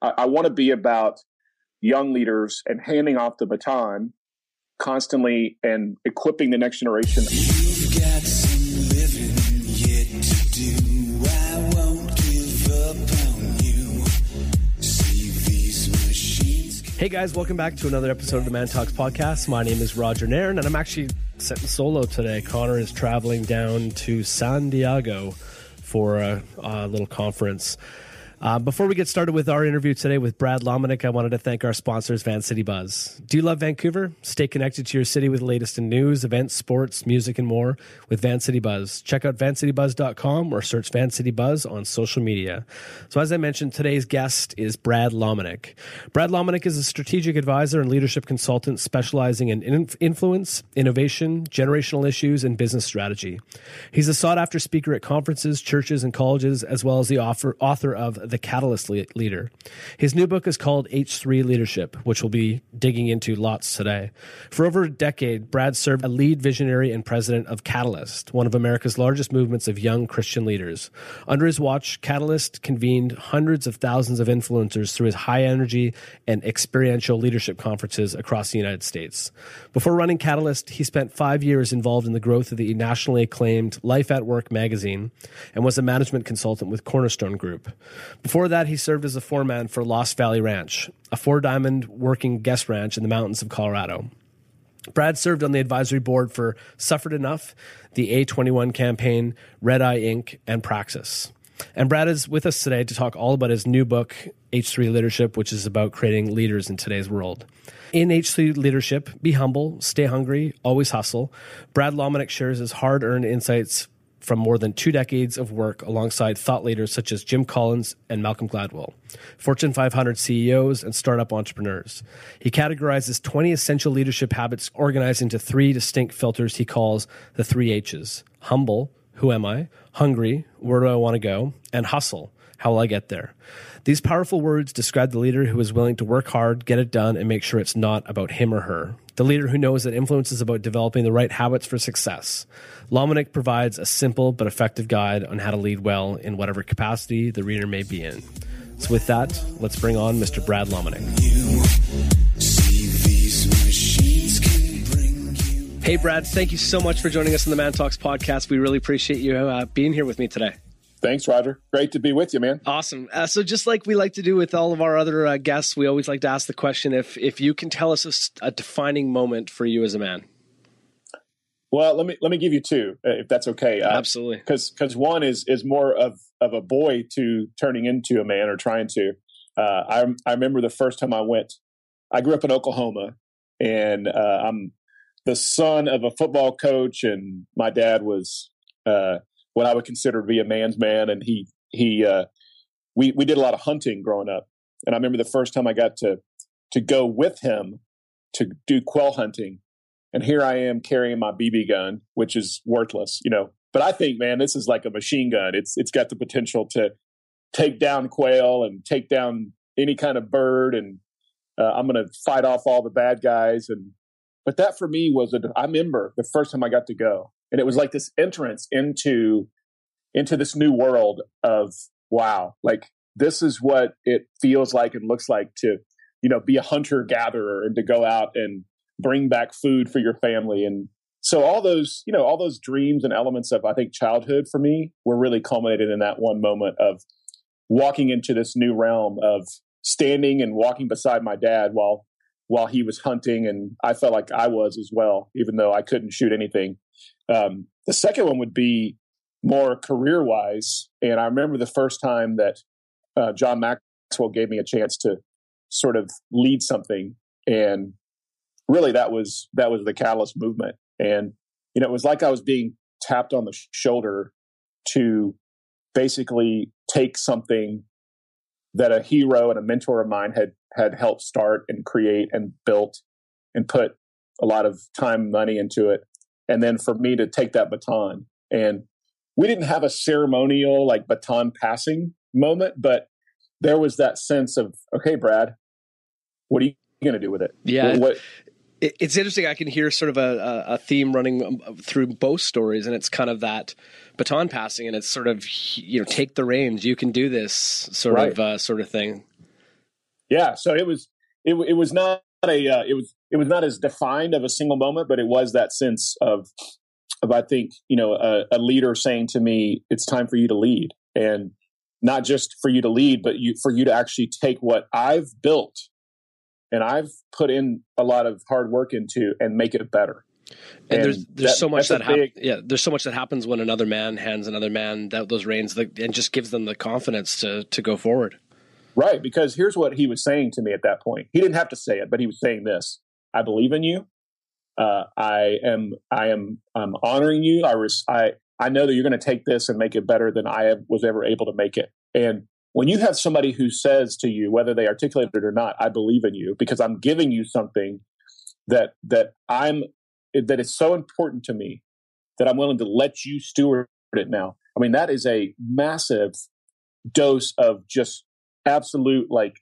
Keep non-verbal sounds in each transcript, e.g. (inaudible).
I, I want to be about young leaders and handing off the baton constantly and equipping the next generation. Hey guys, welcome back to another episode of the Man Talks podcast. My name is Roger Nairn, and I'm actually sitting solo today. Connor is traveling down to San Diego for a, a little conference. Uh, before we get started with our interview today with Brad Lomenick, I wanted to thank our sponsors, Van City Buzz. Do you love Vancouver? Stay connected to your city with the latest in news, events, sports, music, and more with Van City Buzz. Check out vancitybuzz.com or search Van City Buzz on social media. So, as I mentioned, today's guest is Brad Lomenick. Brad Lomenick is a strategic advisor and leadership consultant specializing in influence, innovation, generational issues, and business strategy. He's a sought after speaker at conferences, churches, and colleges, as well as the author of the catalyst le- leader. His new book is called H3 Leadership, which we'll be digging into lots today. For over a decade, Brad served as lead visionary and president of Catalyst, one of America's largest movements of young Christian leaders. Under his watch, Catalyst convened hundreds of thousands of influencers through his high energy and experiential leadership conferences across the United States. Before running Catalyst, he spent five years involved in the growth of the nationally acclaimed Life at Work magazine and was a management consultant with Cornerstone Group. Before that, he served as a foreman for Lost Valley Ranch, a four diamond working guest ranch in the mountains of Colorado. Brad served on the advisory board for Suffered Enough, the A21 campaign, Red Eye Inc., and Praxis. And Brad is with us today to talk all about his new book, H3 Leadership, which is about creating leaders in today's world. In H3 Leadership, be humble, stay hungry, always hustle. Brad Lomenick shares his hard earned insights from more than two decades of work alongside thought leaders such as Jim Collins and Malcolm Gladwell, Fortune 500 CEOs, and startup entrepreneurs. He categorizes 20 essential leadership habits organized into three distinct filters he calls the three H's humble, who am I? Hungry, where do I want to go? And hustle, how will I get there? These powerful words describe the leader who is willing to work hard, get it done, and make sure it's not about him or her. The leader who knows that influence is about developing the right habits for success. Lomenick provides a simple but effective guide on how to lead well in whatever capacity the reader may be in. So, with that, let's bring on Mr. Brad Lomenick. Hey, Brad, thank you so much for joining us on the Man Talks podcast. We really appreciate you uh, being here with me today. Thanks, Roger. Great to be with you, man. Awesome. Uh, so, just like we like to do with all of our other uh, guests, we always like to ask the question: if if you can tell us a, a, defining moment for you as a man. Well, let me let me give you two, uh, if that's okay. Uh, Absolutely. Because because one is is more of of a boy to turning into a man or trying to. Uh, I I remember the first time I went. I grew up in Oklahoma, and uh, I'm the son of a football coach, and my dad was what I would consider to be a man's man. And he he uh, we we did a lot of hunting growing up. And I remember the first time I got to to go with him to do quail hunting. And here I am carrying my BB gun, which is worthless, you know. But I think, man, this is like a machine gun. It's it's got the potential to take down quail and take down any kind of bird, and uh, I'm going to fight off all the bad guys. And but that for me was a. I remember the first time I got to go, and it was like this entrance into into this new world of wow like this is what it feels like and looks like to you know be a hunter gatherer and to go out and bring back food for your family and so all those you know all those dreams and elements of i think childhood for me were really culminated in that one moment of walking into this new realm of standing and walking beside my dad while while he was hunting and i felt like i was as well even though i couldn't shoot anything um, the second one would be more career wise. And I remember the first time that uh, John Maxwell gave me a chance to sort of lead something, and really that was that was the Catalyst movement. And you know, it was like I was being tapped on the shoulder to basically take something that a hero and a mentor of mine had had helped start and create and built and put a lot of time money into it. And then for me to take that baton and we didn't have a ceremonial like baton passing moment but there was that sense of okay brad what are you going to do with it? Yeah. What, what it's interesting i can hear sort of a, a theme running um, through both stories and it's kind of that baton passing and it's sort of you know take the reins you can do this sort right. of uh, sort of thing Yeah, so it was it, it was not a uh, it was it was not as defined of a single moment, but it was that sense of of I think you know a, a leader saying to me, "It's time for you to lead," and not just for you to lead, but you for you to actually take what I've built and I've put in a lot of hard work into and make it better. And, and there's there's that, so much that happens. Yeah, there's so much that happens when another man hands another man that, those reins and just gives them the confidence to to go forward. Right, because here's what he was saying to me at that point. He didn't have to say it, but he was saying this: "I believe in you. Uh, I am I am I'm honoring you. I res- I I know that you're going to take this and make it better than I was ever able to make it. And when you have somebody who says to you, whether they articulate it or not, I believe in you because I'm giving you something that that I'm that is so important to me that I'm willing to let you steward it now. I mean, that is a massive dose of just absolute like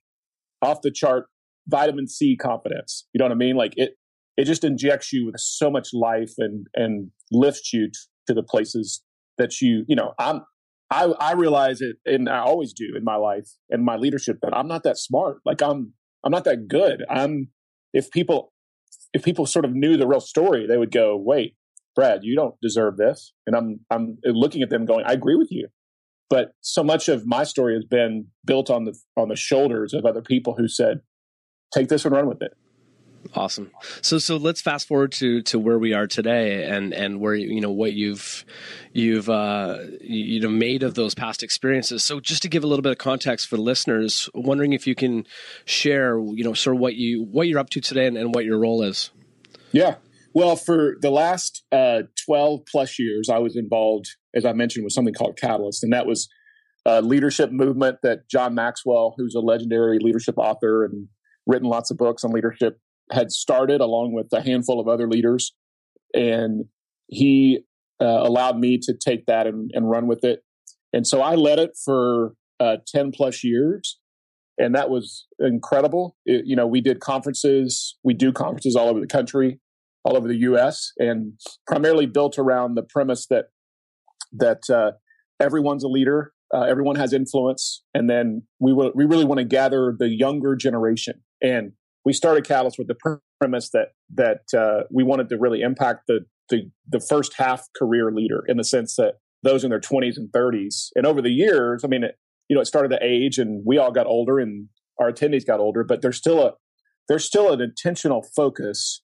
off the chart vitamin C confidence. You know what I mean? Like it it just injects you with so much life and and lifts you to the places that you, you know, I'm, I, I realize it and I always do in my life and my leadership that I'm not that smart. Like I'm, I'm not that good. I'm, if people, if people sort of knew the real story, they would go, wait, Brad, you don't deserve this. And I'm, I'm looking at them going, I agree with you. But so much of my story has been built on the, on the shoulders of other people who said, take this and run with it. Awesome. So so let's fast forward to to where we are today and and where you know what you've you've uh, you know made of those past experiences. So just to give a little bit of context for listeners, wondering if you can share you know sort of what you what you're up to today and, and what your role is. Yeah. Well, for the last uh, 12 plus years, I was involved, as I mentioned, with something called Catalyst, and that was a leadership movement that John Maxwell, who's a legendary leadership author and written lots of books on leadership, had started along with a handful of other leaders. And he uh, allowed me to take that and, and, run with it. And so I led it for uh, 10 plus years. And that was incredible. It, you know, we did conferences, we do conferences all over the country, all over the US, and primarily built around the premise that that uh, everyone's a leader, uh, everyone has influence, and then we will, we really want to gather the younger generation. And we started Catalyst with the premise that that uh, we wanted to really impact the, the the first half career leader in the sense that those in their 20s and 30s. And over the years, I mean, it, you know, it started to age, and we all got older, and our attendees got older. But there's still a there's still an intentional focus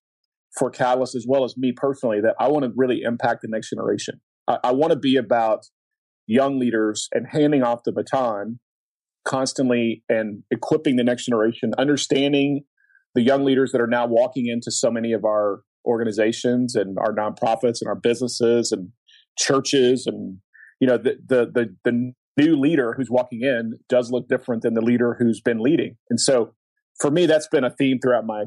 for Catalyst as well as me personally that I want to really impact the next generation. I, I want to be about young leaders and handing off the baton constantly and equipping the next generation, understanding the young leaders that are now walking into so many of our organizations and our nonprofits and our businesses and churches and you know the the the, the new leader who's walking in does look different than the leader who's been leading. And so for me that's been a theme throughout my,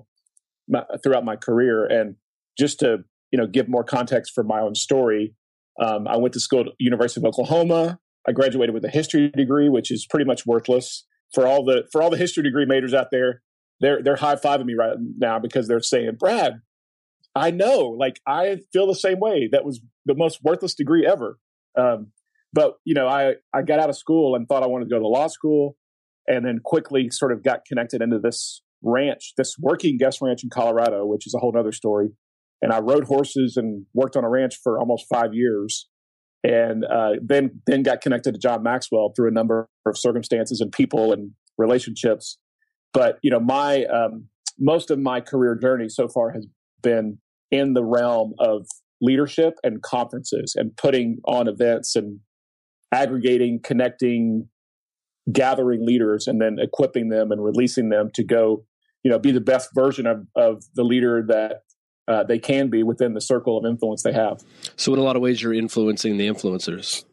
my throughout my career. And just to you know give more context for my own story um, i went to school at university of oklahoma. I graduated with a history degree which is pretty much worthless for all the for all the history degree majors out there they're they're high fiving me right now because they're saying, Brad, I know, like I feel the same way. That was the most worthless degree ever. Um, but you know, I I got out of school and thought I wanted to go to law school, and then quickly sort of got connected into this ranch, this working guest ranch in Colorado, which is a whole other story. And I rode horses and worked on a ranch for almost five years, and uh, then then got connected to John Maxwell through a number of circumstances and people and relationships but you know, my um, most of my career journey so far has been in the realm of leadership and conferences and putting on events and aggregating, connecting, gathering leaders, and then equipping them and releasing them to go, you know, be the best version of of the leader that uh, they can be within the circle of influence they have. So, in a lot of ways, you're influencing the influencers.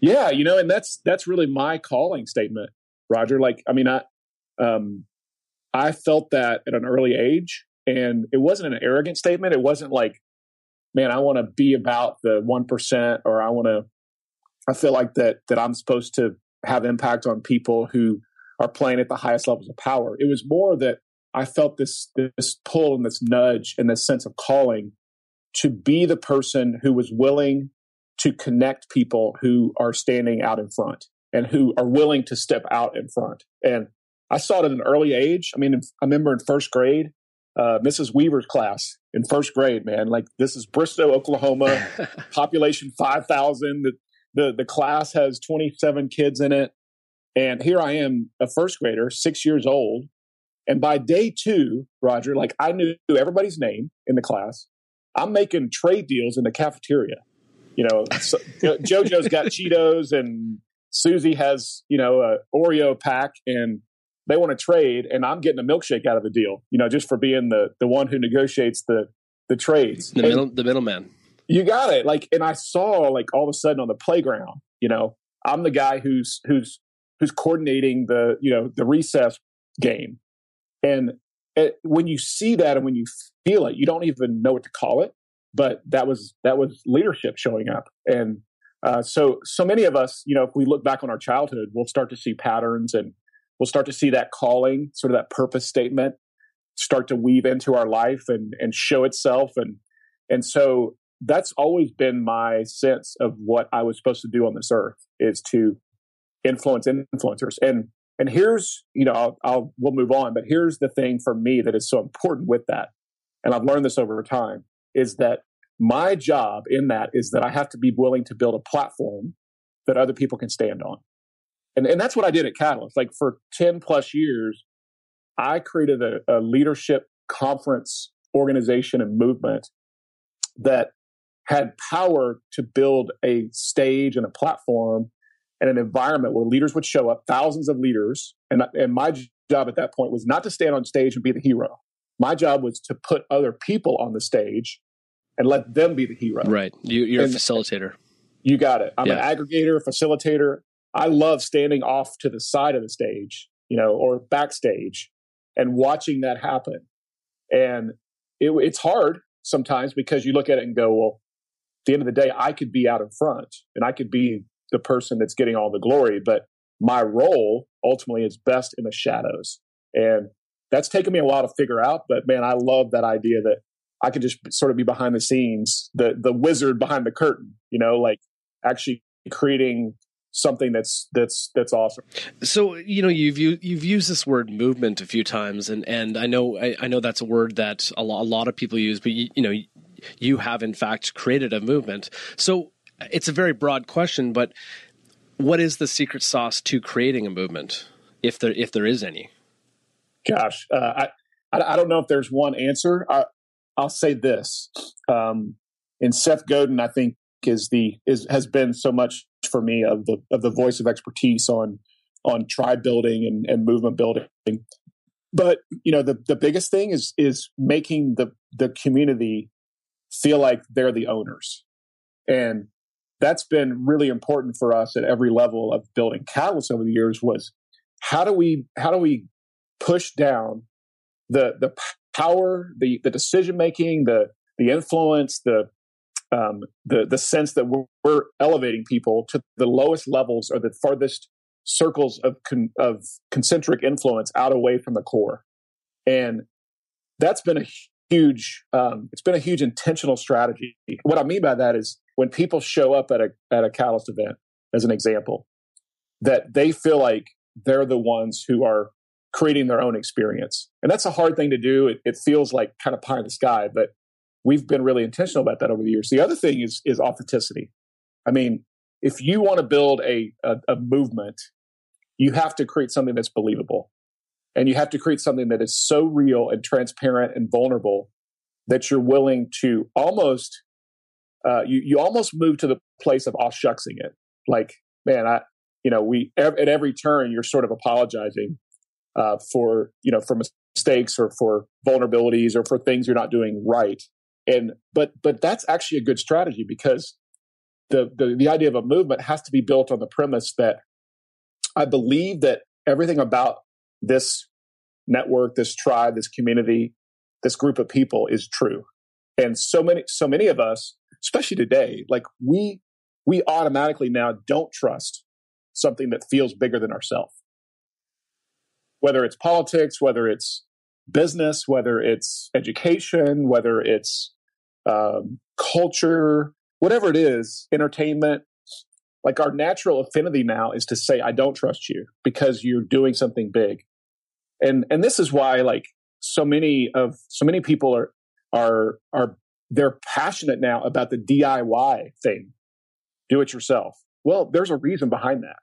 Yeah, you know, and that's that's really my calling statement, Roger. Like, I mean, I um, I felt that at an early age. And it wasn't an arrogant statement. It wasn't like, man, I want to be about the 1% or I want to, I feel like that, that I'm supposed to have impact on people who are playing at the highest levels of power. It was more that I felt this, this pull and this nudge and this sense of calling to be the person who was willing to connect people who are standing out in front and who are willing to step out in front. And I saw it at an early age. I mean, I remember in first grade, uh, Mrs. Weaver's class in first grade, man. Like this is Bristow, Oklahoma, (laughs) population 5,000. The, the, the class has 27 kids in it. And here I am, a first grader, six years old. And by day two, Roger, like I knew everybody's name in the class. I'm making trade deals in the cafeteria. You know, so, (laughs) JoJo's got Cheetos and Susie has, you know, a Oreo pack and they want to trade and I'm getting a milkshake out of the deal, you know, just for being the the one who negotiates the the trades. The middle the middleman. You got it. Like and I saw like all of a sudden on the playground, you know, I'm the guy who's who's who's coordinating the, you know, the recess game. And it, when you see that and when you feel it, you don't even know what to call it. But that was that was leadership showing up. And uh, so so many of us, you know, if we look back on our childhood, we'll start to see patterns and we'll start to see that calling, sort of that purpose statement, start to weave into our life and and show itself. And and so that's always been my sense of what I was supposed to do on this earth is to influence influencers. And and here's you know I'll, I'll we'll move on, but here's the thing for me that is so important with that, and I've learned this over time is that my job in that is that I have to be willing to build a platform that other people can stand on and and that's what I did at Catalyst. Like for ten plus years, I created a, a leadership conference organization and movement that had power to build a stage and a platform and an environment where leaders would show up, thousands of leaders. And, and my job at that point was not to stand on stage and be the hero. My job was to put other people on the stage and let them be the hero. Right. You, are a facilitator. You got it. I'm yeah. an aggregator, facilitator, I love standing off to the side of the stage, you know, or backstage and watching that happen. And it, it's hard sometimes because you look at it and go, well, at the end of the day, I could be out in front and I could be the person that's getting all the glory, but my role ultimately is best in the shadows. And that's taken me a while to figure out, but man, I love that idea that I could just sort of be behind the scenes, the the wizard behind the curtain, you know, like actually creating something that's that's that's awesome. So you know you've you've used this word movement a few times, and and I know I, I know that's a word that a lot, a lot of people use, but you, you know you have in fact created a movement. So it's a very broad question, but what is the secret sauce to creating a movement, if there if there is any? Gosh, uh, I I don't know if there's one answer. I, will say this. Um, and Seth Godin, I think, is the is has been so much for me of the of the voice of expertise on on tribe building and, and movement building. But you know, the the biggest thing is is making the the community feel like they're the owners. And that's been really important for us at every level of building Catalyst over the years was how do we how do we push down the the power, the the decision making, the the influence, the um, the the sense that we're, we're, elevating people to the lowest levels or the farthest circles of con, of concentric influence out away from the core, and that's been a huge um, it's been a huge intentional strategy. What I mean by that is when people show up at a at a Catalyst event, as an example, that they feel like they're the ones who are creating their own experience, and that's a hard thing to do. It, it feels like kind of pie in the sky, but we've been really intentional about that over the years. The other thing is is authenticity. I mean, if you want to build a, a, a movement, you have to create something that's believable, and you have to create something that is so real and transparent and vulnerable that you're willing to almost uh, you you almost move to the place of off shucksing it. Like, man, I you know we at every turn you're sort of apologizing uh, for you know for mistakes or for vulnerabilities or for things you're not doing right and but but that's actually a good strategy because the, the the idea of a movement has to be built on the premise that I believe that everything about this network, this tribe, this community, this group of people is true. And so many so many of us, especially today, like we we automatically now don't trust something that feels bigger than ourselves. Whether it's politics, whether it's business, whether it's education, whether it's um, culture, whatever it is, entertainment. Like our natural affinity now is to say, I don't trust you because you're doing something big. and and this is why like so many of so many people are are are they're passionate now about the DIY thing, do it yourself. Well, there's a reason behind that.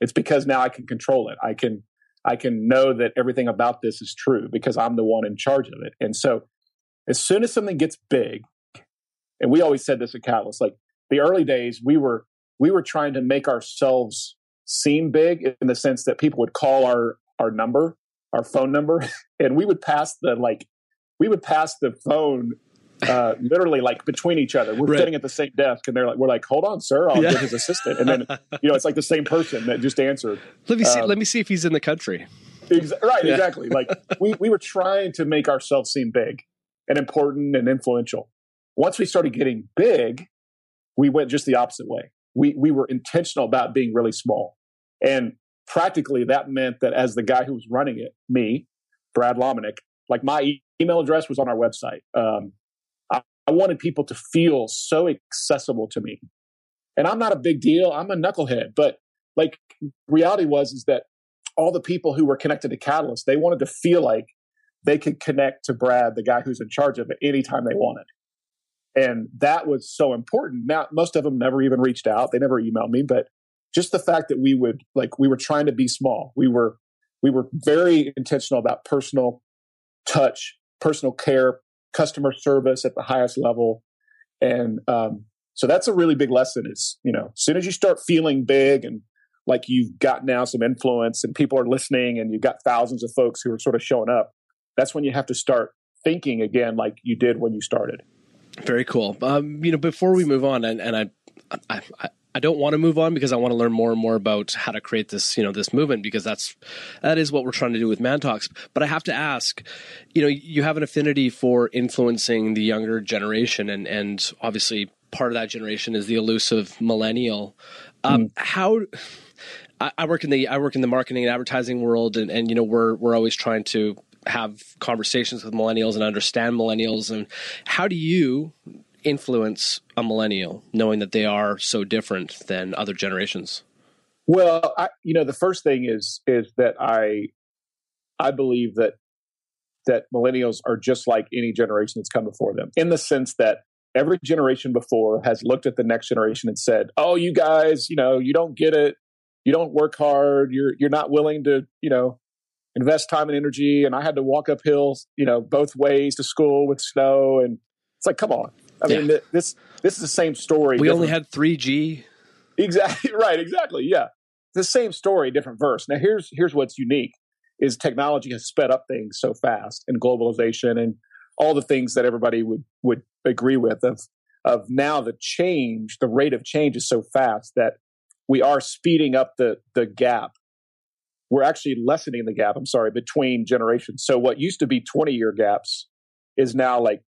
It's because now I can control it. I can I can know that everything about this is true because I'm the one in charge of it. And so as soon as something gets big, and we always said this at Catalyst, like the early days, we were we were trying to make ourselves seem big in the sense that people would call our our number, our phone number, (laughs) and we would pass the like we would pass the phone uh, literally like between each other. We're right. sitting at the same desk, and they're like, "We're like, hold on, sir, I'll yeah. get his assistant." And then you know, it's like the same person that just answered. Let me see. Um, let me see if he's in the country. Ex- right, yeah. exactly. Like we we were trying to make ourselves seem big and important and influential. Once we started getting big, we went just the opposite way. We we were intentional about being really small, and practically that meant that as the guy who was running it, me, Brad Lomenick, like my e- email address was on our website. Um, I wanted people to feel so accessible to me. And I'm not a big deal. I'm a knucklehead. But like reality was is that all the people who were connected to Catalyst, they wanted to feel like they could connect to Brad, the guy who's in charge of it, anytime they wanted. And that was so important. Now, most of them never even reached out. They never emailed me, but just the fact that we would like we were trying to be small. We were we were very intentional about personal touch, personal care, customer service at the highest level. And um, so that's a really big lesson is, you know, as soon as you start feeling big and like you've got now some influence and people are listening and you've got thousands of folks who are sort of showing up, that's when you have to start thinking again like you did when you started. Very cool. Um, you know, before we move on, and, and I, I, I don't want to move on because I want to learn more and more about how to create this, you know, this movement because that's that is what we're trying to do with Man Talks. But I have to ask, you know, you have an affinity for influencing the younger generation, and and obviously part of that generation is the elusive millennial. Um, mm. How I, I work in the I work in the marketing and advertising world, and, and you know we're we're always trying to have conversations with millennials and understand millennials and how do you influence a millennial knowing that they are so different than other generations? Well, I, you know, the first thing is is that I I believe that that millennials are just like any generation that's come before them in the sense that every generation before has looked at the next generation and said, "Oh, you guys, you know, you don't get it. You don't work hard. You're you're not willing to, you know, invest time and energy." And I had to walk up hills, you know, both ways to school with snow and it's like, "Come on. I yeah. mean, this this is the same story. We only had three G. Exactly (laughs) right. Exactly. Yeah, the same story, different verse. Now here's here's what's unique: is technology has sped up things so fast, and globalization, and all the things that everybody would would agree with. Of of now the change, the rate of change is so fast that we are speeding up the the gap. We're actually lessening the gap. I'm sorry between generations. So what used to be 20 year gaps is now like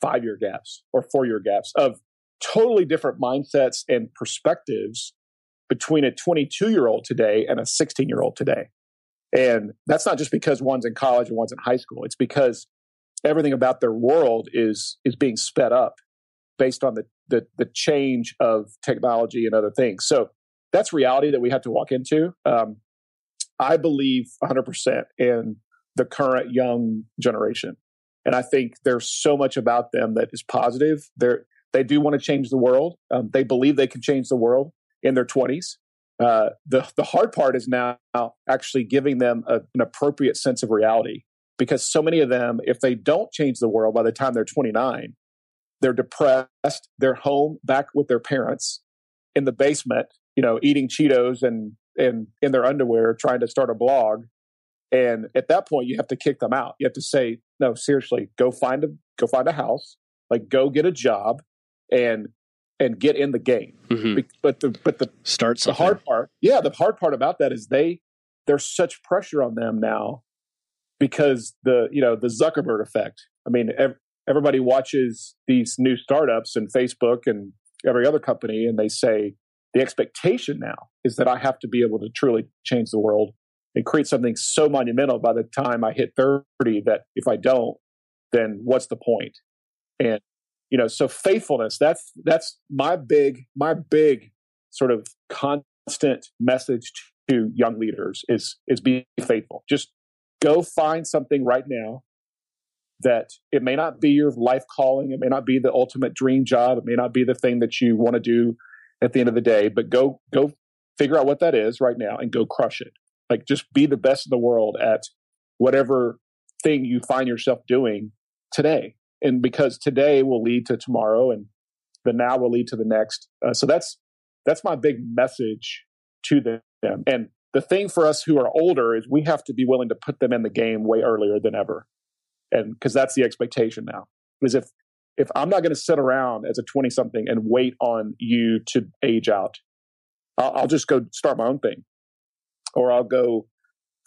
five year gaps or four year gaps of totally different mindsets and perspectives between a 22 year old today and a 16 year old today. And that's not just because one's in college and one's in high school. It's because everything about their world is is being sped up based on the the, the change of technology and other things. So that's reality that we have to walk into. Um, I believe 100% in the current young generation. And I think there's so much about them that is positive. They're, they do want to change the world. Um, they believe they can change the world in their 20s. Uh, the, the hard part is now actually giving them a, an appropriate sense of reality because so many of them, if they don't change the world by the time they're 29, they're depressed, they're home back with their parents in the basement, you know, eating Cheetos and, and in their underwear trying to start a blog and at that point, you have to kick them out. You have to say, no, seriously, go find a go find a house, like go get a job, and and get in the game. Mm-hmm. But the but the starts the hard part, yeah, the hard part about that is they there's such pressure on them now because the you know the Zuckerberg effect. I mean, ev- everybody watches these new startups and Facebook and every other company, and they say the expectation now is that I have to be able to truly change the world and create something so monumental by the time I hit 30 that if I don't, then what's the point? And, you know, so faithfulness, that's, that's my big, my big sort of constant message to young leaders is, is be faithful. Just go find something right now that it may not be your life calling, it may not be the ultimate dream job, it may not be the thing that you want to do at the end of the day, but go go figure out what that is right now and go crush it. Like just be the best in the world at whatever thing you find yourself doing today. And because today will lead to tomorrow and the now will lead to the next. Uh, so that's that's my big message to them. And the thing for us who are older is we have to be willing to put them in the game way earlier than ever. And because that's the expectation now. Is if if I'm not going to sit around as a 20 something and wait on you to age out, I'll, I'll just go start my own thing or I'll go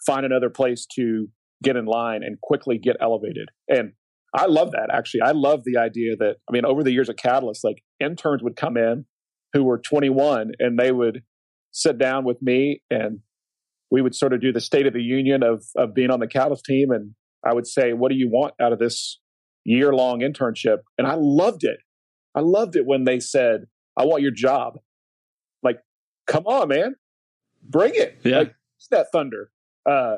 find another place to get in line and quickly get elevated. And I love that actually. I love the idea that, I mean, over the years at Catalyst, like interns would come in who were 21 and they would sit down with me and we would sort of do the state of the union of, of being on the Catalyst team. And I would say, what do you want out of this year long internship? And I loved it. I loved it when they said, I want your job. Like, come on, man, bring it. Yeah. Like, that thunder. Uh,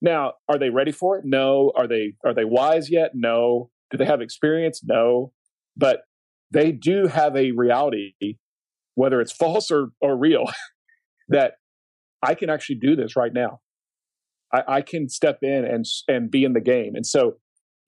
now, are they ready for it? No. Are they are they wise yet? No. Do they have experience? No. But they do have a reality, whether it's (laughs) false or, or real, that I can actually do this right now. I, I can step in and and be in the game. And so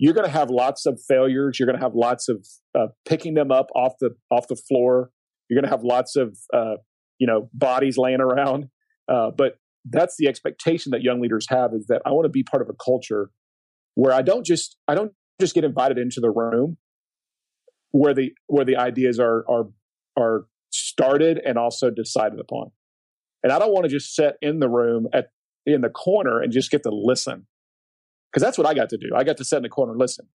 you're going to have lots of failures. You're going to have lots of uh, picking them up off the off the floor. You're going to have lots of uh, you know bodies laying around. Uh, but that's the expectation that young leaders have is that I want to be part of a culture where I don't just I don't just get invited into the room where the where the ideas are are are started and also decided upon. And I don't want to just sit in the room at in the corner and just get to listen. Because that's what I got to do. I got to sit in the corner and listen.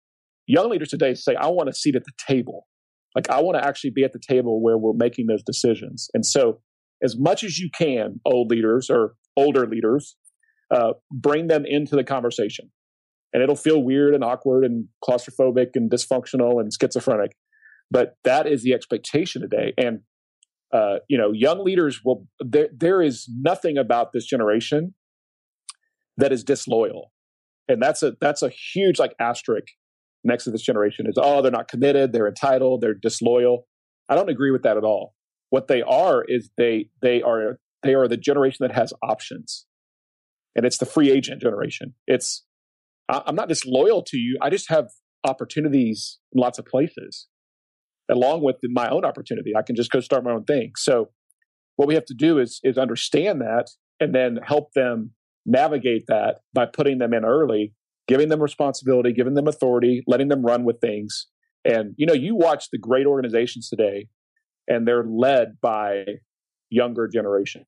Young leaders today say, I want a seat at the table. Like I want to actually be at the table where we're making those decisions. And so as much as you can, old leaders or older leaders, uh, bring them into the conversation. And it'll feel weird and awkward and claustrophobic and dysfunctional and schizophrenic. But that is the expectation today. And, uh, you know, young leaders will, there, there is nothing about this generation that is disloyal. And that's a, that's a huge like asterisk next to this generation is, oh, they're not committed. They're entitled. They're disloyal. I don't agree with that at all. What they are is they, they are they are the generation that has options. And it's the free agent generation. It's, I'm not disloyal to you. I just have opportunities in lots of places along with my own opportunity. I can just go start my own thing. So what we have to do is, is understand that and then help them navigate that by putting them in early, giving them responsibility, giving them authority, letting them run with things. And, you know, you watch the great organizations today and they're led by younger generation.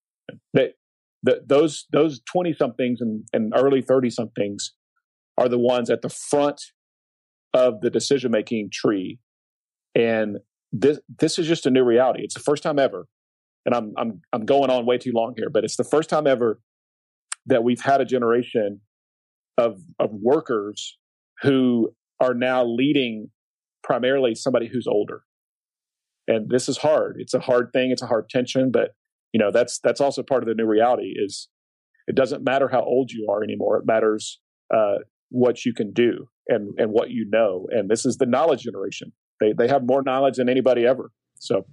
That those those twenty somethings and, and early thirty somethings are the ones at the front of the decision making tree, and this this is just a new reality. It's the first time ever, and I'm I'm I'm going on way too long here, but it's the first time ever that we've had a generation of of workers who are now leading primarily somebody who's older. And this is hard. It's a hard thing. It's a hard tension but you know that's that's also part of the new reality is it doesn't matter how old you are anymore. It matters uh, what you can do and and what you know. And this is the knowledge generation. They they have more knowledge than anybody ever. So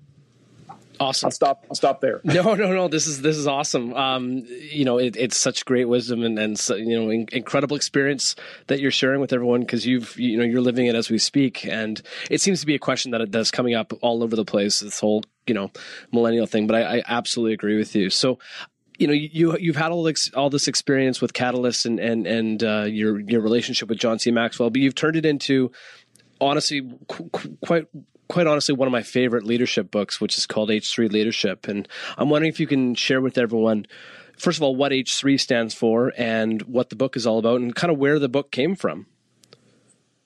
Awesome. I'll stop. I'll stop there. (laughs) No, no, no. This is this is awesome. Um, you know, it, it's such great wisdom and and so, you know in, incredible experience that you're sharing with everyone because you've you know you're living it as we speak, and it seems to be a question that that's coming up all over the place. This whole you know millennial thing, but I, I absolutely agree with you. So you know you you've had all this all this experience with Catalyst and and and uh, your your relationship with John C. Maxwell, but you've turned it into honestly qu- quite quite honestly one of my favorite leadership books, which is called H3 Leadership. And I'm wondering if you can share with everyone, first of all, what H3 stands for and what the book is all about and kind of where the book came from.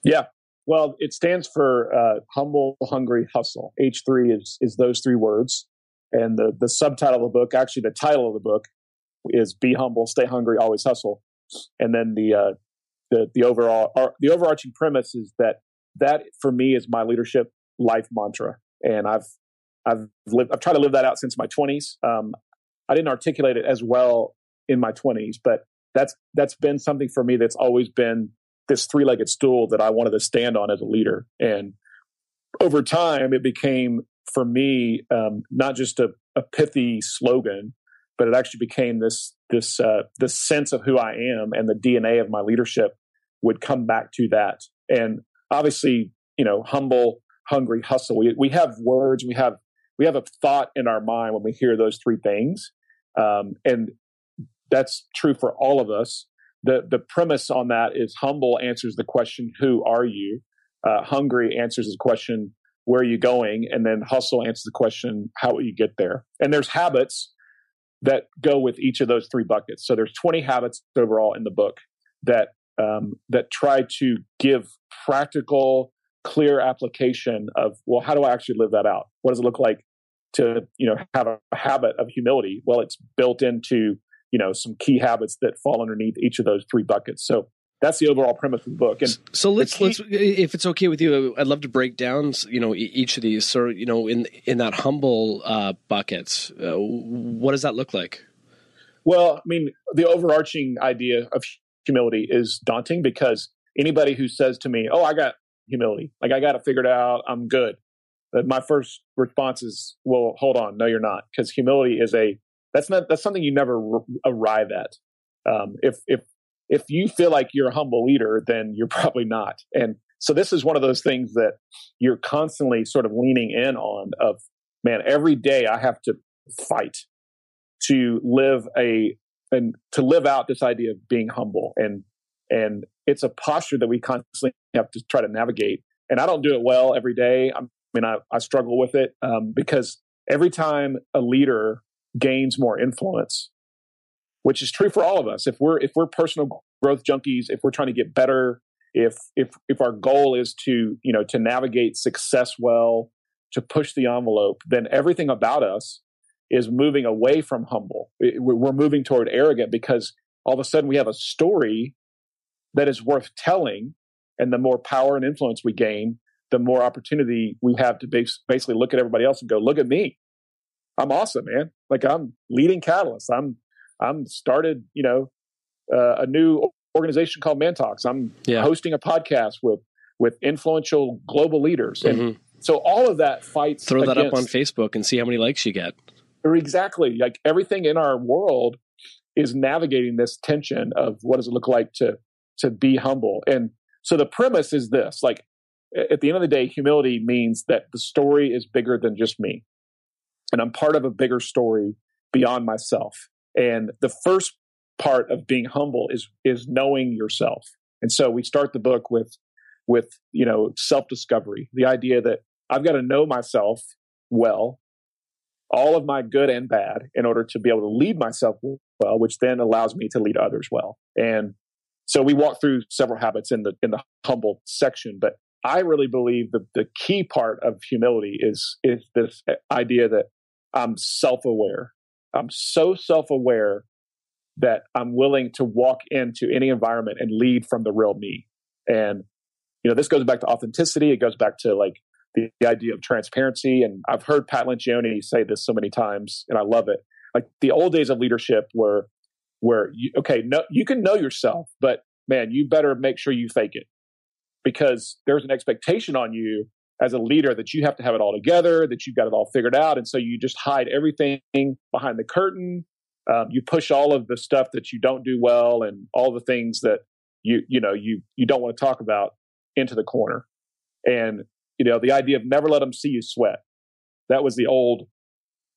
Yeah. Well, it stands for uh, humble, hungry, hustle. H3 is, is those three words. And the, the subtitle of the book, actually, the title of the book is Be Humble, Stay Hungry, Always Hustle. And then the, uh, the, the overall, the overarching premise is that that for me is my leadership life mantra, and I've I've lived I've tried to live that out since my 20s. Um, I didn't articulate it as well in my 20s, but that's that's been something for me that's always been this three-legged stool that I wanted to stand on as a leader. And over time, it became for me um, not just a, a, pithy slogan, but it actually became this this uh, this sense of who I am and the DNA of my leadership would come back to that. And obviously, you know, humble, hungry, hustle. We we have words, we have we have a thought in our mind when we hear those three things, um, and that's true for all of us. The the premise on that is humble answers the question, "Who are you?" Uh, hungry answers the question, "Where are you going?" And then hustle answers the question, "How will you get there?" And there's habits that go with each of those three buckets. So there's 20 habits overall in the book that um, that try to give practical, clear application of well, how do I actually live that out? What does it look like to you know have a habit of humility? Well, it's built into you know some key habits that fall underneath each of those three buckets. So that's the overall premise of the book. And so let's key, let's if it's okay with you, I'd love to break down you know each of these. So you know in in that humble uh, buckets, uh, what does that look like? Well, I mean, the overarching idea of humility is daunting because anybody who says to me, "Oh, I got humility, like I got it figured out, I'm good," But my first response is, "Well, hold on, no, you're not," because humility is a that's not that's something you never r- arrive at. Um, if if if you feel like you're a humble leader, then you're (laughs) probably not. And so this is one of those things that you're constantly sort of leaning in on. Of man, every day I have to fight to live a and to live out this idea of being humble and and it's a posture that we constantly have to try to navigate and i don't do it well every day i mean i, I struggle with it um, because every time a leader gains more influence which is true for all of us if we're if we're personal growth junkies if we're trying to get better if if if our goal is to you know to navigate success well to push the envelope then everything about us is moving away from humble. We're moving toward arrogant because all of a sudden we have a story that is worth telling. And the more power and influence we gain, the more opportunity we have to basically look at everybody else and go, look at me. I'm awesome, man. Like I'm leading Catalyst. I'm, I'm started, you know, uh, a new organization called Man Talks. I'm yeah. hosting a podcast with, with influential global leaders. And mm-hmm. so all of that fights. Throw that up on Facebook and see how many likes you get. Exactly like everything in our world is navigating this tension of what does it look like to to be humble. And so the premise is this like at the end of the day, humility means that the story is bigger than just me. And I'm part of a bigger story beyond myself. And the first part of being humble is is knowing yourself. And so we start the book with with, you know, self-discovery, the idea that I've got to know myself well all of my good and bad in order to be able to lead myself well, which then allows me to lead others well. And so we walk through several habits in the in the humble section, but I really believe the the key part of humility is is this idea that I'm self-aware. I'm so self-aware that I'm willing to walk into any environment and lead from the real me. And you know, this goes back to authenticity. It goes back to like the, the idea of transparency. And I've heard Pat Lencioni say this so many times, and I love it. Like the old days of leadership were where you, okay, no, you can know yourself, but man, you better make sure you fake it because there's an expectation on you as a leader that you have to have it all together, that you've got it all figured out. And so you just hide everything behind the curtain. Um, you push all of the stuff that you don't do well and all the things that you, you know, you, you don't want to talk about into the corner. And you know, the idea of never let them see you sweat. That was the old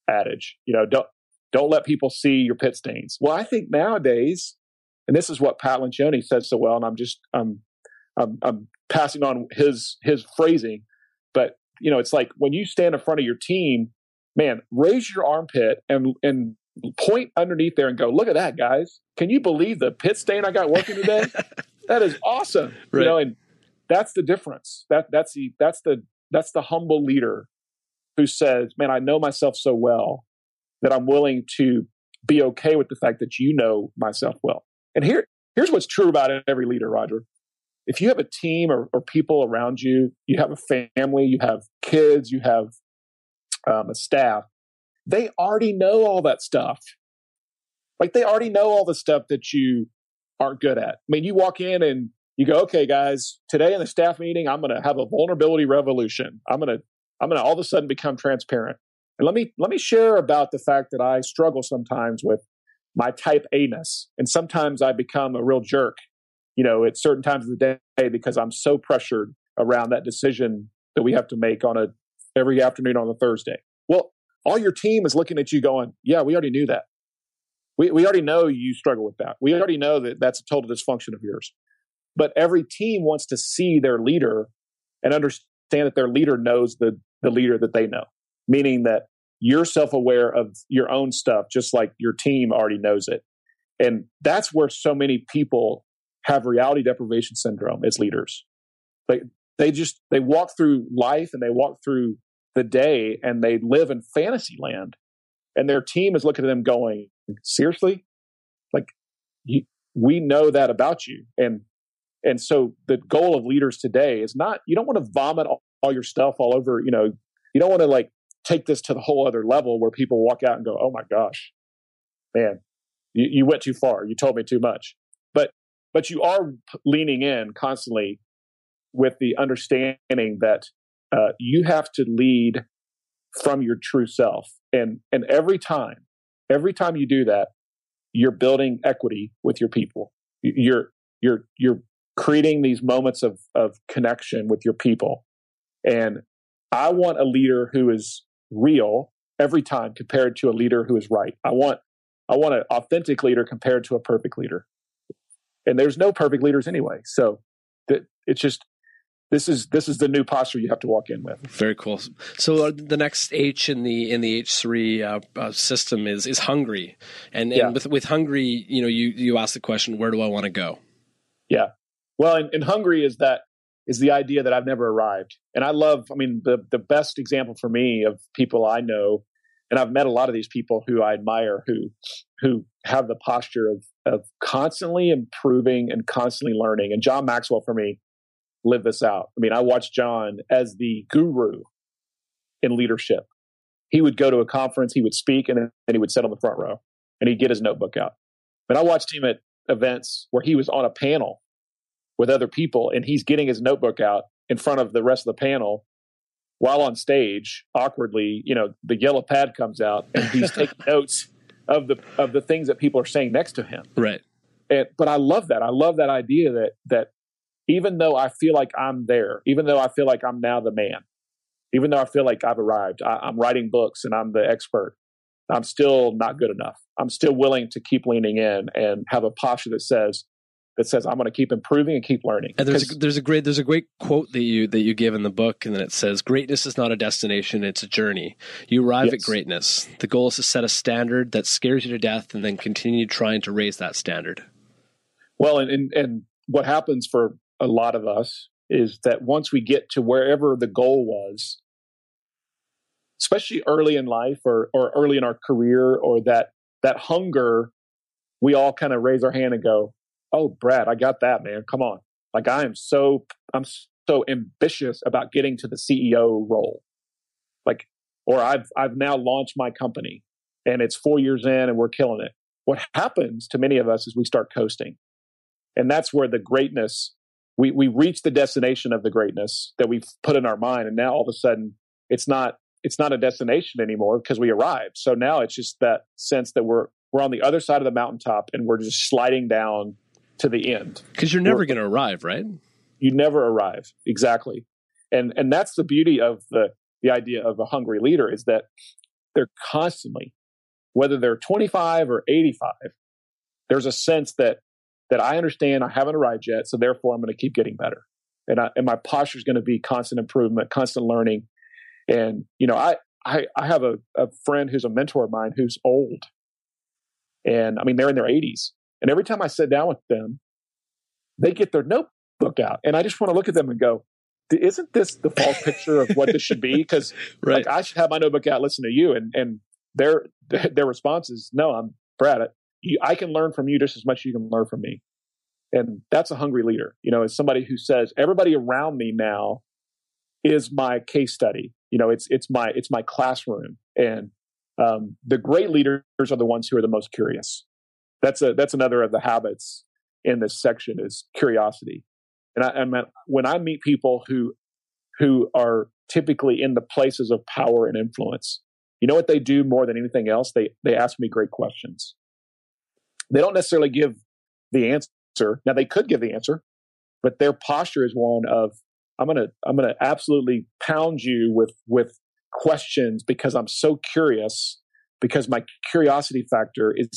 adage. You know, don't don't let people see your pit stains. Well, I think nowadays, and this is what Pat Lencioni says so well, and I'm just I'm I'm, I'm passing on his his phrasing, but you know, it's like when you stand in front of your team, man, raise your armpit and and point underneath there and go, look at that, guys. Can you believe the pit stain I got working today? (laughs) that is awesome. Right. You know, and that's the difference. That that's the that's the that's the humble leader who says, "Man, I know myself so well that I'm willing to be okay with the fact that you know myself well." And here here's what's true about every leader, Roger. If you have a team or, or people around you, you have a family, you have kids, you have um, a staff, they already know all that stuff. Like they already know all the stuff that you aren't good at. I mean, you walk in and you go, okay, guys, today in the staff meeting, I'm going to have a vulnerability revolution. I'm going to, I'm going to all of a sudden become transparent. And let me, let me share about the fact that I struggle sometimes with my type A ness. And sometimes I become a real jerk, you know, at certain times of the day because I'm so pressured around that decision that we have to make on a every afternoon on a Thursday. Well, all your team is looking at you going, yeah, we already knew that. We, we already know you struggle with that. We already know that that's a total dysfunction of yours. But every team wants to see their leader and understand that their leader knows the, the leader that they know, meaning that you're self aware of your own stuff, just like your team already knows it. And that's where so many people have reality deprivation syndrome as leaders. They, they just, they walk through life and they walk through the day and they live in fantasy land. And their team is looking at them going, seriously? Like, you, we know that about you. And and so the goal of leaders today is not you don't want to vomit all, all your stuff all over, you know, you don't want to like take this to the whole other level where people walk out and go, "Oh my gosh, man, you, you went too far. You told me too much." But but you are leaning in constantly with the understanding that uh, you have to lead from your true self, and and every time, every time you do that, you're building equity with your people. You're you're you're creating these moments of, of connection with your people. And I want a leader who is real every time compared to a leader who is right. I want I want an authentic leader compared to a perfect leader. And there's no perfect leaders anyway. So that it's just this is this is the new posture you have to walk in with. Very cool. So uh, the next H in the in the H three uh, uh, system is is hungry, and, and yeah. with with hungry, you know, you you ask the question, where do I want to go? Yeah, well, and, and hungry is that is the idea that I've never arrived. And I love, I mean, the the best example for me of people I know, and I've met a lot of these people who I admire who who have the posture of of constantly improving and constantly learning. And John Maxwell for me lived this out. I mean, I watched John as the guru in leadership. He would go to a conference, he would speak, and then he would sit on the front row and he'd get his notebook out. And I watched him at events where he was on a panel with other people and he's getting his notebook out in front of the rest of the panel while on stage awkwardly you know the yellow pad comes out and he's (laughs) taking notes of the of the things that people are saying next to him. Right. And, but i love that. I love that idea that that even though i feel like i'm there even though i feel like i'm now the man even though i feel like i've arrived I, i'm writing books and i'm the expert i'm still not good enough. I'm still willing to keep leaning in and have a posture that says that says I'm going to keep improving and keep learning. And there's a, there's a great there's a great quote that you that you give in the book, and then it says, "Greatness is not a destination; it's a journey. You arrive yes. at greatness. The goal is to set a standard that scares you to death, and then continue trying to raise that standard." Well, and and, and what happens for a lot of us is that once we get to wherever the goal was, especially early in life or or early in our career, or that that hunger, we all kind of raise our hand and go, oh, Brad, I got that, man. Come on. Like I am so, I'm so ambitious about getting to the CEO role. Like, or I've, I've now launched my company and it's four years in and we're killing it. What happens to many of us is we start coasting. And that's where the greatness, we, we reach the destination of the greatness that we've put in our mind. And now all of a sudden it's not, it's not a destination anymore because we arrived. So now it's just that sense that we're, we're on the other side of the mountaintop and we're just sliding down to the end. Because you're never going to arrive, right? You never arrive. Exactly, and and that's the beauty of the the idea of a hungry leader is that they're constantly, whether they're 25 or 85, there's a sense that that I understand I haven't arrived yet, so therefore I'm going to keep getting better, and I, and my posture is going to be constant improvement, constant learning, and you know I I, I have a, a friend who's a mentor of mine who's old, and I mean they're in their 80s, and every time I sit down with them, they get their notebook out. And I just want to look at them and go, isn't this the false picture of what this should be? Because (laughs) right. like I should have my notebook out, listen to you, and and their (laughs) their response is, no, I'm Brad. I can learn from you just as much as you can learn from me, and that's a hungry leader. You know, as somebody who says everybody around me now is my case study. You know, it's it's my it's my classroom, and um, the great leaders are the ones who are the most curious that's a that's another of the habits in this section is curiosity. And I, I mean, when I meet people who who are typically in the places of power and influence, you know what they do more than anything else? They they ask me great questions. They don't necessarily give the answer. Now they could give the answer, but their posture is one of I'm gonna I'm gonna absolutely pound you with with questions because I'm so curious because my curiosity factor is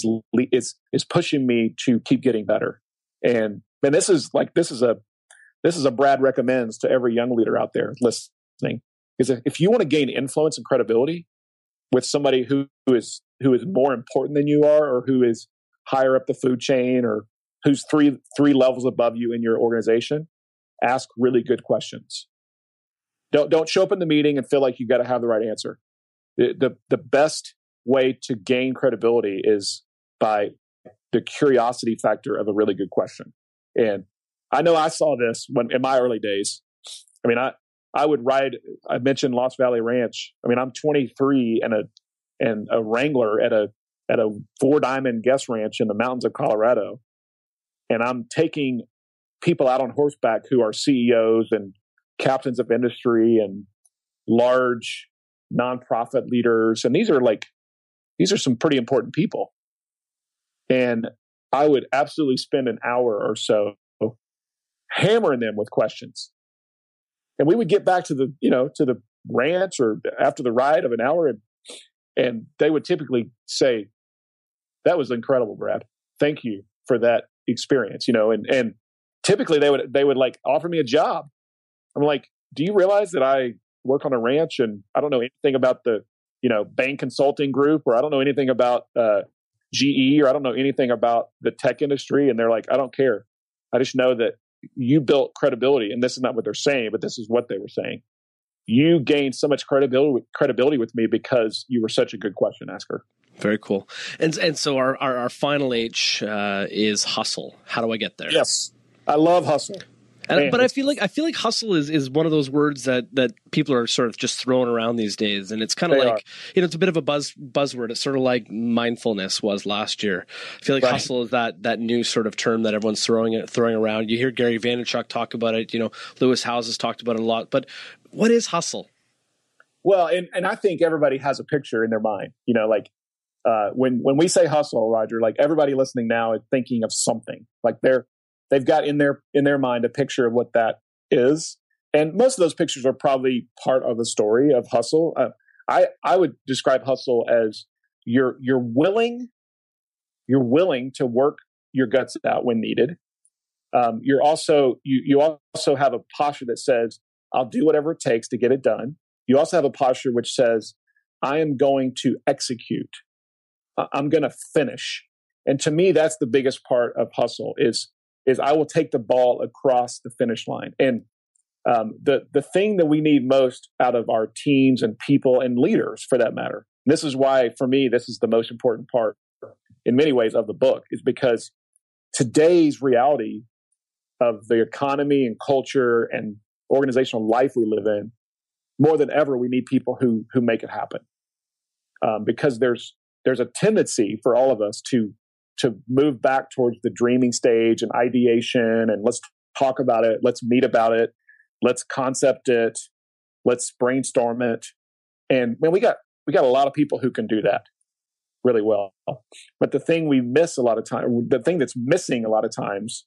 is is pushing me to keep getting better. And and this is like this is a this is a Brad recommends to every young leader out there listening. Is if you want to gain influence and credibility with somebody who, who is who is more important than you are or who is higher up the food chain or who's three three levels above you in your organization, ask really good questions. Don't don't show up in the meeting and feel like you got to have the right answer. The, the the best way to gain credibility is by the curiosity factor of a really good question. And I know I saw this when in my early days. I mean, I I would ride. I mentioned Lost Valley Ranch. I mean, I'm 23 and a and a wrangler at a at a four diamond guest ranch in the mountains of Colorado, and I'm taking people out on horseback who are CEOs and captains of industry and large nonprofit leaders, and these are like these are some pretty important people. And I would absolutely spend an hour or so hammering them with questions. And we would get back to the, you know, to the ranch or after the ride of an hour and and they would typically say, That was incredible, Brad. Thank you for that experience, you know, and and typically they would they would like offer me a job. I'm like, do you realize that I work on a ranch and I don't know anything about the you know Bain Consulting Group or I don't know anything about uh, GE or I don't know anything about the tech industry, and they're like, I don't care. I just know that you built credibility, and this is not what they're saying, but this is what they were saying. You gained so much credibility credibility with me because you were such a good question asker. Very cool. And and so our our, our final H uh, is hustle. How do I get there? Yes, I love hustle. And, but I feel like I feel like hustle is, is one of those words that, that people are sort of just throwing around these days, and it's kind of like are. you know it's a bit of a buzz buzzword. It's sort of like mindfulness was last year. I feel like right. hustle is that that new sort of term that everyone's throwing it throwing around. You hear Gary Vaynerchuk talk about it. You know Lewis Howes has talked about it a lot. But what is hustle? Well, and and I think everybody has a picture in their mind. You know, like uh, when when we say hustle, Roger, like everybody listening now is thinking of something. Like they're they've got in their in their mind a picture of what that is. And most of those pictures are probably part of the story of hustle. Uh, i i would describe hustle as you're you're willing you're willing to work your guts out when needed. Um, you're also you you also have a posture that says i'll do whatever it takes to get it done. You also have a posture which says i am going to execute. I'm going to finish. And to me that's the biggest part of hustle is is I will take the ball across the finish line. And um, the the thing that we need most out of our teams and people and leaders, for that matter, this is why for me this is the most important part, in many ways, of the book, is because today's reality of the economy and culture and organizational life we live in, more than ever, we need people who who make it happen. Um, because there's there's a tendency for all of us to to move back towards the dreaming stage and ideation and let's talk about it let's meet about it let's concept it let's brainstorm it. And man we got we got a lot of people who can do that really well. But the thing we miss a lot of time the thing that's missing a lot of times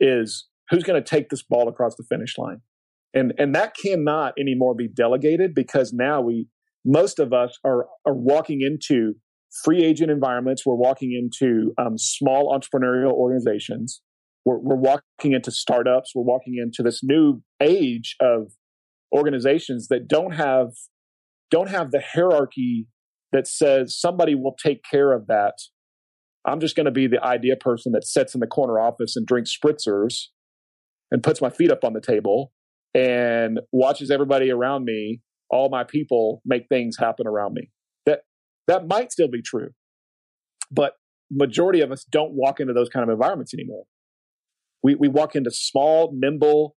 is who's going to take this ball across the finish line. And and that cannot anymore be delegated because now we most of us are are walking into free agent environments. We're walking into um, small entrepreneurial organizations. We're, we're walking into startups. We're walking into this new age of organizations that don't have don't have the hierarchy that says somebody will take care of that. I'm just going to be the idea person that sits in the corner office and drinks spritzers and puts my feet up on the table and watches everybody around me, all my people make things happen around me. That might still be true, but majority of us don't walk into those kind of environments anymore. We, we walk into small, nimble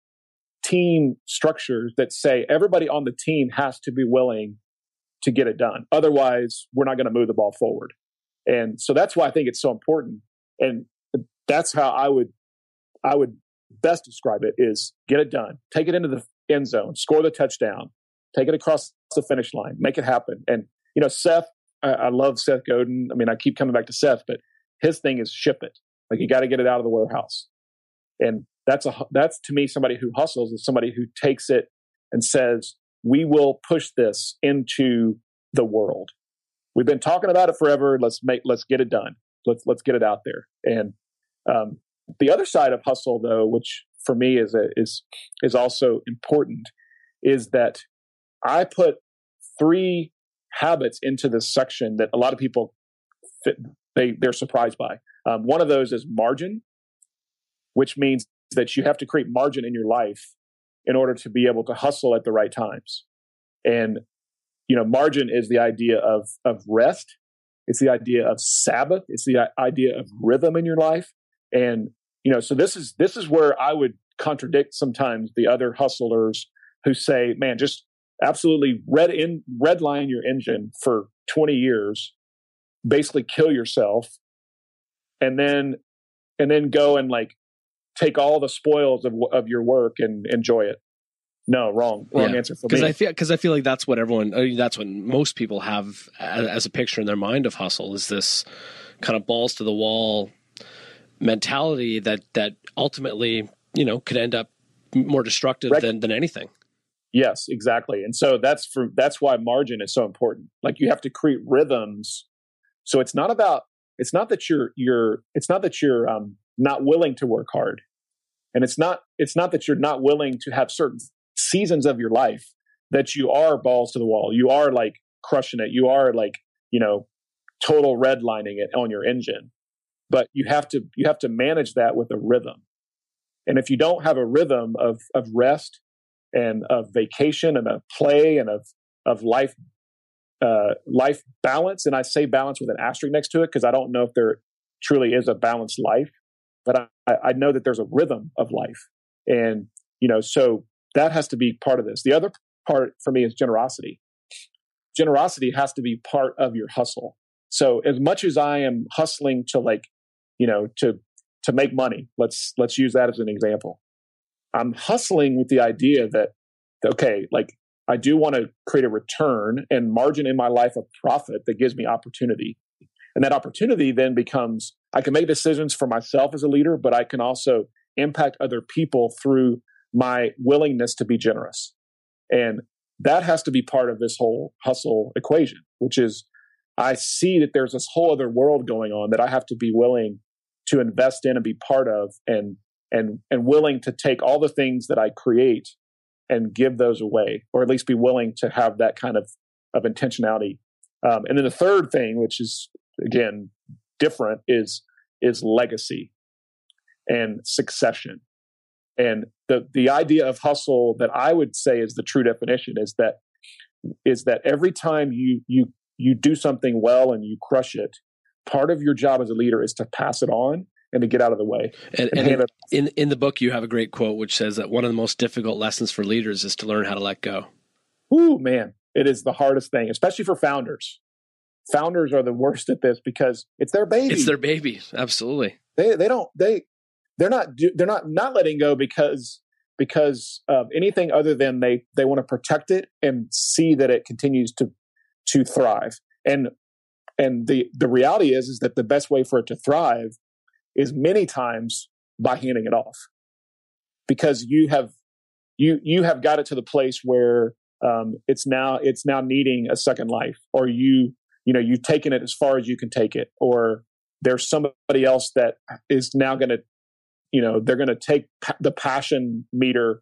team structures that say everybody on the team has to be willing to get it done. Otherwise, we're not going to move the ball forward. And so that's why I think it's so important. And that's how I would I would best describe it is get it done, take it into the end zone, score the touchdown, take it across the finish line, make it happen. And you know, Seth, I, I love Seth Godin. I mean, I keep coming back to Seth, but his thing is ship it. Like you got to get it out of the warehouse, and that's a that's to me somebody who hustles is somebody who takes it and says we will push this into the world. We've been talking about it forever. Let's make let's get it done. Let's let's get it out there. And um, the other side of hustle, though, which for me is a, is is also important, is that I put three habits into this section that a lot of people fit, they they're surprised by. Um, one of those is margin, which means that you have to create margin in your life in order to be able to hustle at the right times. And you know, margin is the idea of of rest. It's the idea of Sabbath. It's the idea of rhythm in your life. And you know, so this is this is where I would contradict sometimes the other hustlers who say, "Man, just absolutely red in red line your engine for 20 years, basically kill yourself, and then and then go and like take all the spoils of of your work and enjoy it." No, wrong, wrong yeah. answer for me. Because I feel because I feel like that's what everyone, uh, that's what most people have as, as a picture in their mind of hustle is this kind of balls to the wall mentality that that ultimately you know could end up more destructive than than anything. Yes, exactly. And so that's for that's why margin is so important. Like you have to create rhythms. So it's not about it's not that you're you're it's not that you're um, not willing to work hard, and it's not it's not that you're not willing to have certain seasons of your life that you are balls to the wall. You are like crushing it. You are like you know total redlining it on your engine but you have to you have to manage that with a rhythm and if you don't have a rhythm of of rest and of vacation and of play and of of life uh, life balance and i say balance with an asterisk next to it because i don't know if there truly is a balanced life but I, I know that there's a rhythm of life and you know so that has to be part of this the other part for me is generosity generosity has to be part of your hustle so as much as i am hustling to like you know, to to make money. Let's let's use that as an example. I'm hustling with the idea that okay, like I do want to create a return and margin in my life of profit that gives me opportunity. And that opportunity then becomes I can make decisions for myself as a leader, but I can also impact other people through my willingness to be generous. And that has to be part of this whole hustle equation, which is I see that there's this whole other world going on that I have to be willing to invest in and be part of and and and willing to take all the things that I create and give those away, or at least be willing to have that kind of of intentionality. Um, and then the third thing, which is again different, is is legacy and succession. And the the idea of hustle that I would say is the true definition is that is that every time you you you do something well and you crush it, part of your job as a leader is to pass it on and to get out of the way. And, and, and in, in the book, you have a great quote which says that one of the most difficult lessons for leaders is to learn how to let go. Ooh, man, it is the hardest thing, especially for founders. Founders are the worst at this because it's their baby. It's their baby, absolutely. They they don't they they're not they're not not letting go because because of anything other than they they want to protect it and see that it continues to to thrive. And and the the reality is is that the best way for it to thrive is many times by handing it off. Because you have you you have got it to the place where um, it's now it's now needing a second life or you you know you've taken it as far as you can take it or there's somebody else that is now going to you know they're going to take pa- the passion meter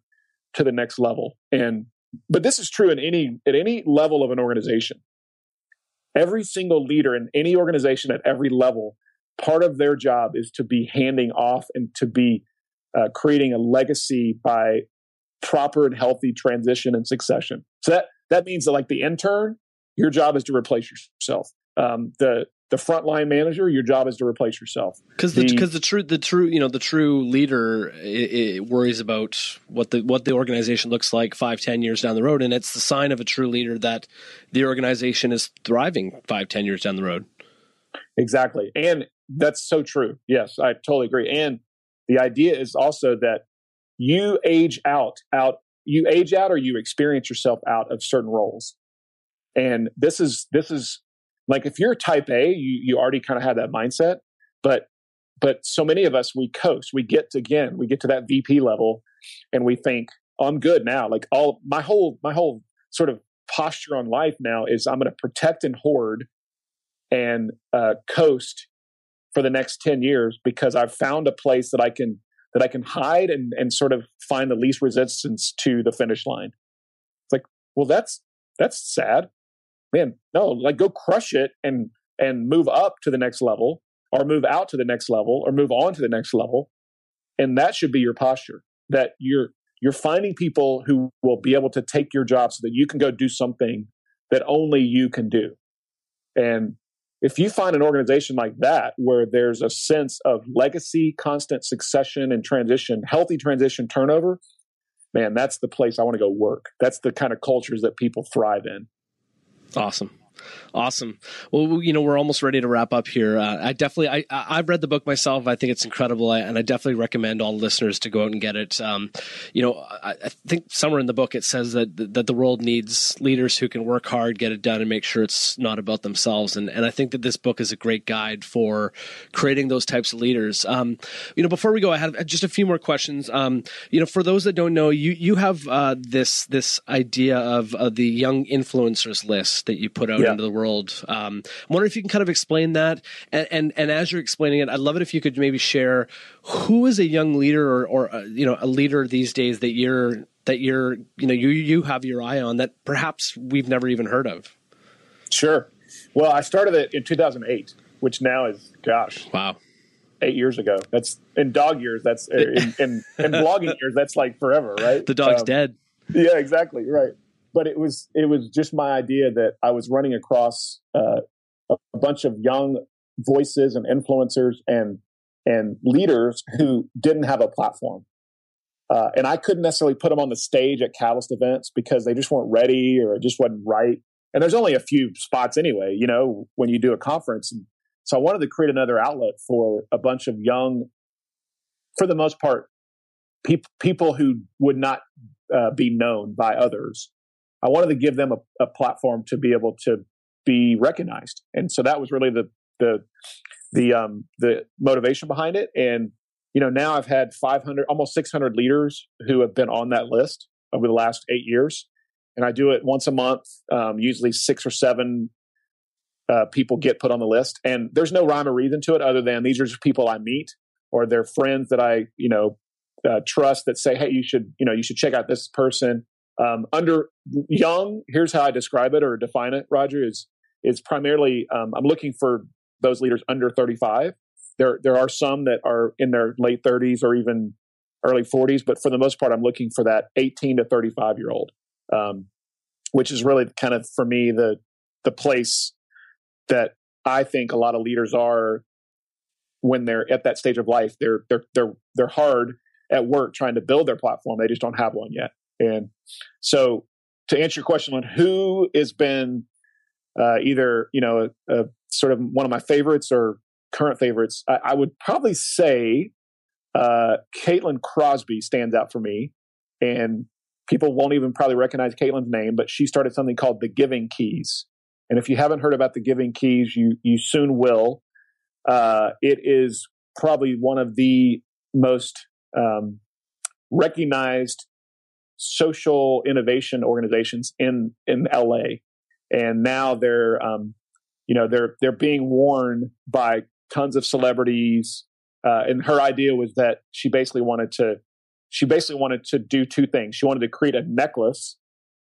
to the next level. And but this is true in any at any level of an organization. Every single leader in any organization at every level, part of their job is to be handing off and to be uh, creating a legacy by proper and healthy transition and succession. So that that means that like the intern, your job is to replace yourself. Um, the the frontline manager, your job is to replace yourself. Because the because the, the, true the true you know the true leader it, it worries about what the what the organization looks like five ten years down the road, and it's the sign of a true leader that the organization is thriving five ten years down the road. Exactly, and that's so true. Yes, I totally agree. And the idea is also that you age out out you age out or you experience yourself out of certain roles. And this is this is like if you're type A, you you already kind of have that mindset, but but so many of us we coast. We get to, again, we get to that VP level and we think, oh, I'm good now. Like all my whole my whole sort of posture on life now is I'm going to protect and hoard and uh, coast for the next 10 years because I've found a place that I can that I can hide and, and sort of find the least resistance to the finish line. It's like, well, that's that's sad. Man, no, like go crush it and and move up to the next level or move out to the next level or move on to the next level. And that should be your posture. That you're you're finding people who will be able to take your job so that you can go do something that only you can do. And if you find an organization like that where there's a sense of legacy, constant succession and transition, healthy transition turnover, man, that's the place I want to go work. That's the kind of cultures that people thrive in. Awesome. Awesome. Well, you know, we're almost ready to wrap up here. Uh, I definitely, I, I've read the book myself. I think it's incredible, and I definitely recommend all listeners to go out and get it. Um, you know, I, I, think somewhere in the book it says that that the world needs leaders who can work hard, get it done, and make sure it's not about themselves. And and I think that this book is a great guide for creating those types of leaders. Um, you know, before we go, I have just a few more questions. Um, you know, for those that don't know, you you have uh, this this idea of the young influencers list that you put out yeah. Into the world world. Um, I'm wondering if you can kind of explain that. And, and, and as you're explaining it, I'd love it if you could maybe share who is a young leader or, or uh, you know a leader these days that you're that you're you know you you have your eye on that perhaps we've never even heard of. Sure. Well, I started it in 2008, which now is gosh, wow, eight years ago. That's in dog years. That's in, in, in (laughs) blogging years. That's like forever, right? The dog's um, dead. Yeah, exactly. Right but it was it was just my idea that I was running across uh, a bunch of young voices and influencers and and leaders who didn't have a platform. Uh, and I couldn't necessarily put them on the stage at Catalyst events because they just weren't ready or it just wasn't right. And there's only a few spots anyway, you know, when you do a conference. And so I wanted to create another outlet for a bunch of young, for the most part, pe- people who would not uh, be known by others I wanted to give them a, a platform to be able to be recognized. And so that was really the, the, the, um, the motivation behind it. And, you know, now I've had 500, almost 600 leaders who have been on that list over the last eight years. And I do it once a month. Um, usually six or seven uh, people get put on the list. And there's no rhyme or reason to it other than these are just people I meet or they're friends that I, you know, uh, trust that say, hey, you should, you know, you should check out this person. Um, under young, here's how I describe it or define it, Roger, is is primarily um, I'm looking for those leaders under 35. There there are some that are in their late 30s or even early 40s, but for the most part, I'm looking for that 18 to 35 year old, um, which is really kind of for me the the place that I think a lot of leaders are when they're at that stage of life. They're they're they're they're hard at work trying to build their platform. They just don't have one yet. And so to answer your question on who has been uh, either, you know, a, a sort of one of my favorites or current favorites, I, I would probably say uh, Caitlin Crosby stands out for me. And people won't even probably recognize Caitlin's name, but she started something called the Giving Keys. And if you haven't heard about the Giving Keys, you you soon will. Uh, it is probably one of the most um, recognized social innovation organizations in in LA, and now they're um, you know they're they're being worn by tons of celebrities. Uh, and her idea was that she basically wanted to she basically wanted to do two things. She wanted to create a necklace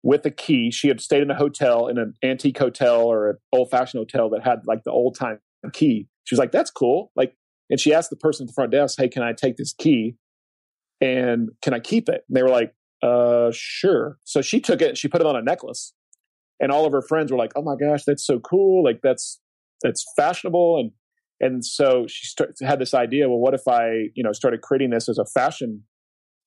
with a key. She had stayed in a hotel in an antique hotel or an old fashioned hotel that had like the old time key. She was like, "That's cool." Like, and she asked the person at the front desk, "Hey, can I take this key? And can I keep it?" And they were like, uh, sure. So she took it, she put it on a necklace, and all of her friends were like, "Oh my gosh, that's so cool! Like that's that's fashionable." And and so she start, had this idea. Well, what if I, you know, started creating this as a fashion,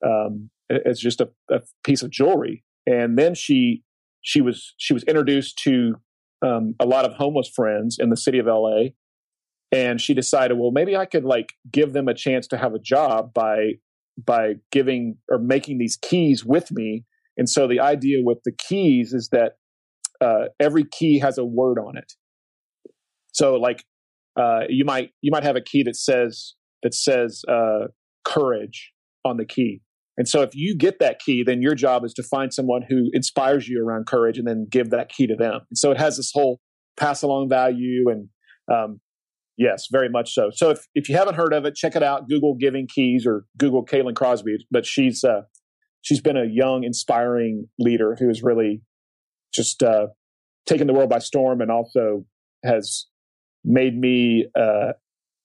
um, as just a, a piece of jewelry? And then she she was she was introduced to um, a lot of homeless friends in the city of LA, and she decided, well, maybe I could like give them a chance to have a job by by giving or making these keys with me. And so the idea with the keys is that uh, every key has a word on it. So like uh, you might you might have a key that says that says uh, courage on the key. And so if you get that key, then your job is to find someone who inspires you around courage and then give that key to them. And so it has this whole pass along value and um, yes, very much so. So if, if you haven't heard of it, check it out. Google Giving Keys or Google Caitlin Crosby. But she's uh, she's been a young, inspiring leader who has really just uh, taken the world by storm and also has made me. Uh,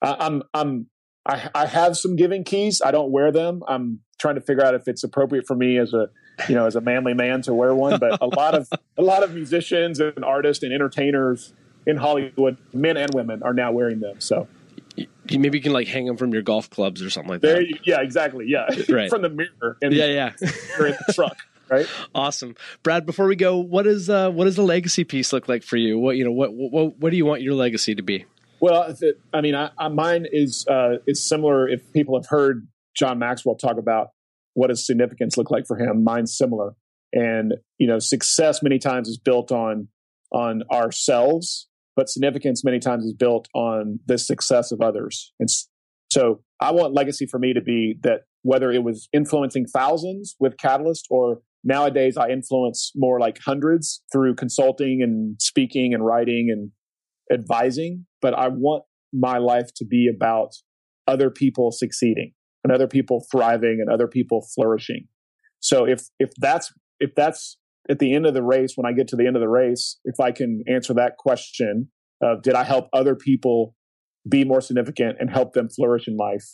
I, I'm I'm I, I have some giving keys. I don't wear them. I'm trying to figure out if it's appropriate for me as a you know as a manly man to wear one. But a lot of a lot of musicians and artists and entertainers in Hollywood, men and women, are now wearing them. So you maybe you can like hang them from your golf clubs or something like there that. You, yeah, exactly. Yeah, (laughs) right. from the mirror. In, yeah, yeah. (laughs) in the truck. Right. Awesome, Brad. Before we go, what is uh, what does the legacy piece look like for you? What you know, what what what do you want your legacy to be? Well, I mean, I, I, mine is uh, is similar. If people have heard John Maxwell talk about what does significance look like for him, mine's similar. And you know, success many times is built on on ourselves, but significance many times is built on the success of others. And so, I want legacy for me to be that whether it was influencing thousands with Catalyst or nowadays I influence more like hundreds through consulting and speaking and writing and advising, but I want my life to be about other people succeeding and other people thriving and other people flourishing. So if if that's if that's at the end of the race, when I get to the end of the race, if I can answer that question of did I help other people be more significant and help them flourish in life?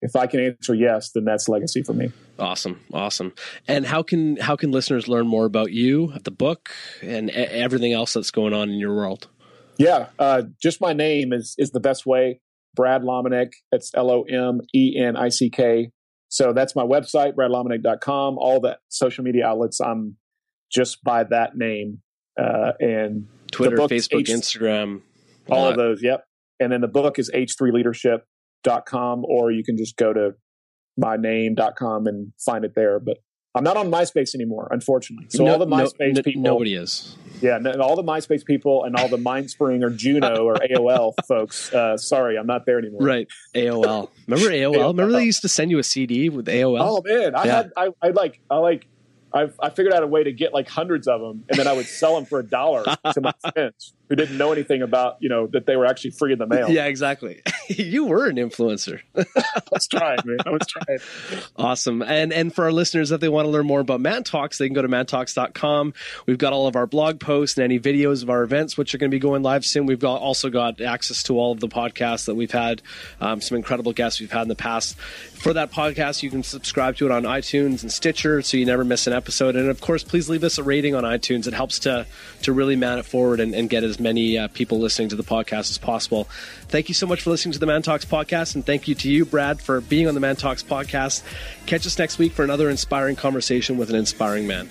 If I can answer yes, then that's legacy for me. Awesome, awesome. And how can how can listeners learn more about you, the book, and everything else that's going on in your world? Yeah, uh, just my name is is the best way. Brad Lomenick. It's L O M E N I C K. So that's my website, bradlomenick.com. All the social media outlets, I'm just by that name. Uh, and Twitter, Facebook, H- Instagram, all of those. Yep. And then the book is h3leadership.com, or you can just go to myname.com and find it there. But I'm not on MySpace anymore, unfortunately. So no, all the MySpace no, people, nobody is. Yeah, all the MySpace people and all the MindSpring or Juno or (laughs) AOL folks. Uh, sorry, I'm not there anymore. Right, AOL. Remember AOL? AOL? (laughs) Remember they used to send you a CD with AOL? Oh man, I yeah. had I, I like I like I, I figured out a way to get like hundreds of them, and then I would sell them for a dollar (laughs) to my friends who didn't know anything about you know that they were actually free in the mail. Yeah, exactly. (laughs) you were an influencer. (laughs) I was trying, man. I was trying. Awesome. And and for our listeners, if they want to learn more about Man Talks, they can go to mantalks.com. We've got all of our blog posts and any videos of our events, which are going to be going live soon. We've got also got access to all of the podcasts that we've had, um, some incredible guests we've had in the past. For that podcast, you can subscribe to it on iTunes and Stitcher, so you never miss an episode. And of course, please leave us a rating on iTunes. It helps to to really man it forward and, and get as many uh, people listening to the podcast as possible. Thank you so much for listening to the Man Talks podcast, and thank you to you, Brad, for being on the Man Talks podcast. Catch us next week for another inspiring conversation with an inspiring man.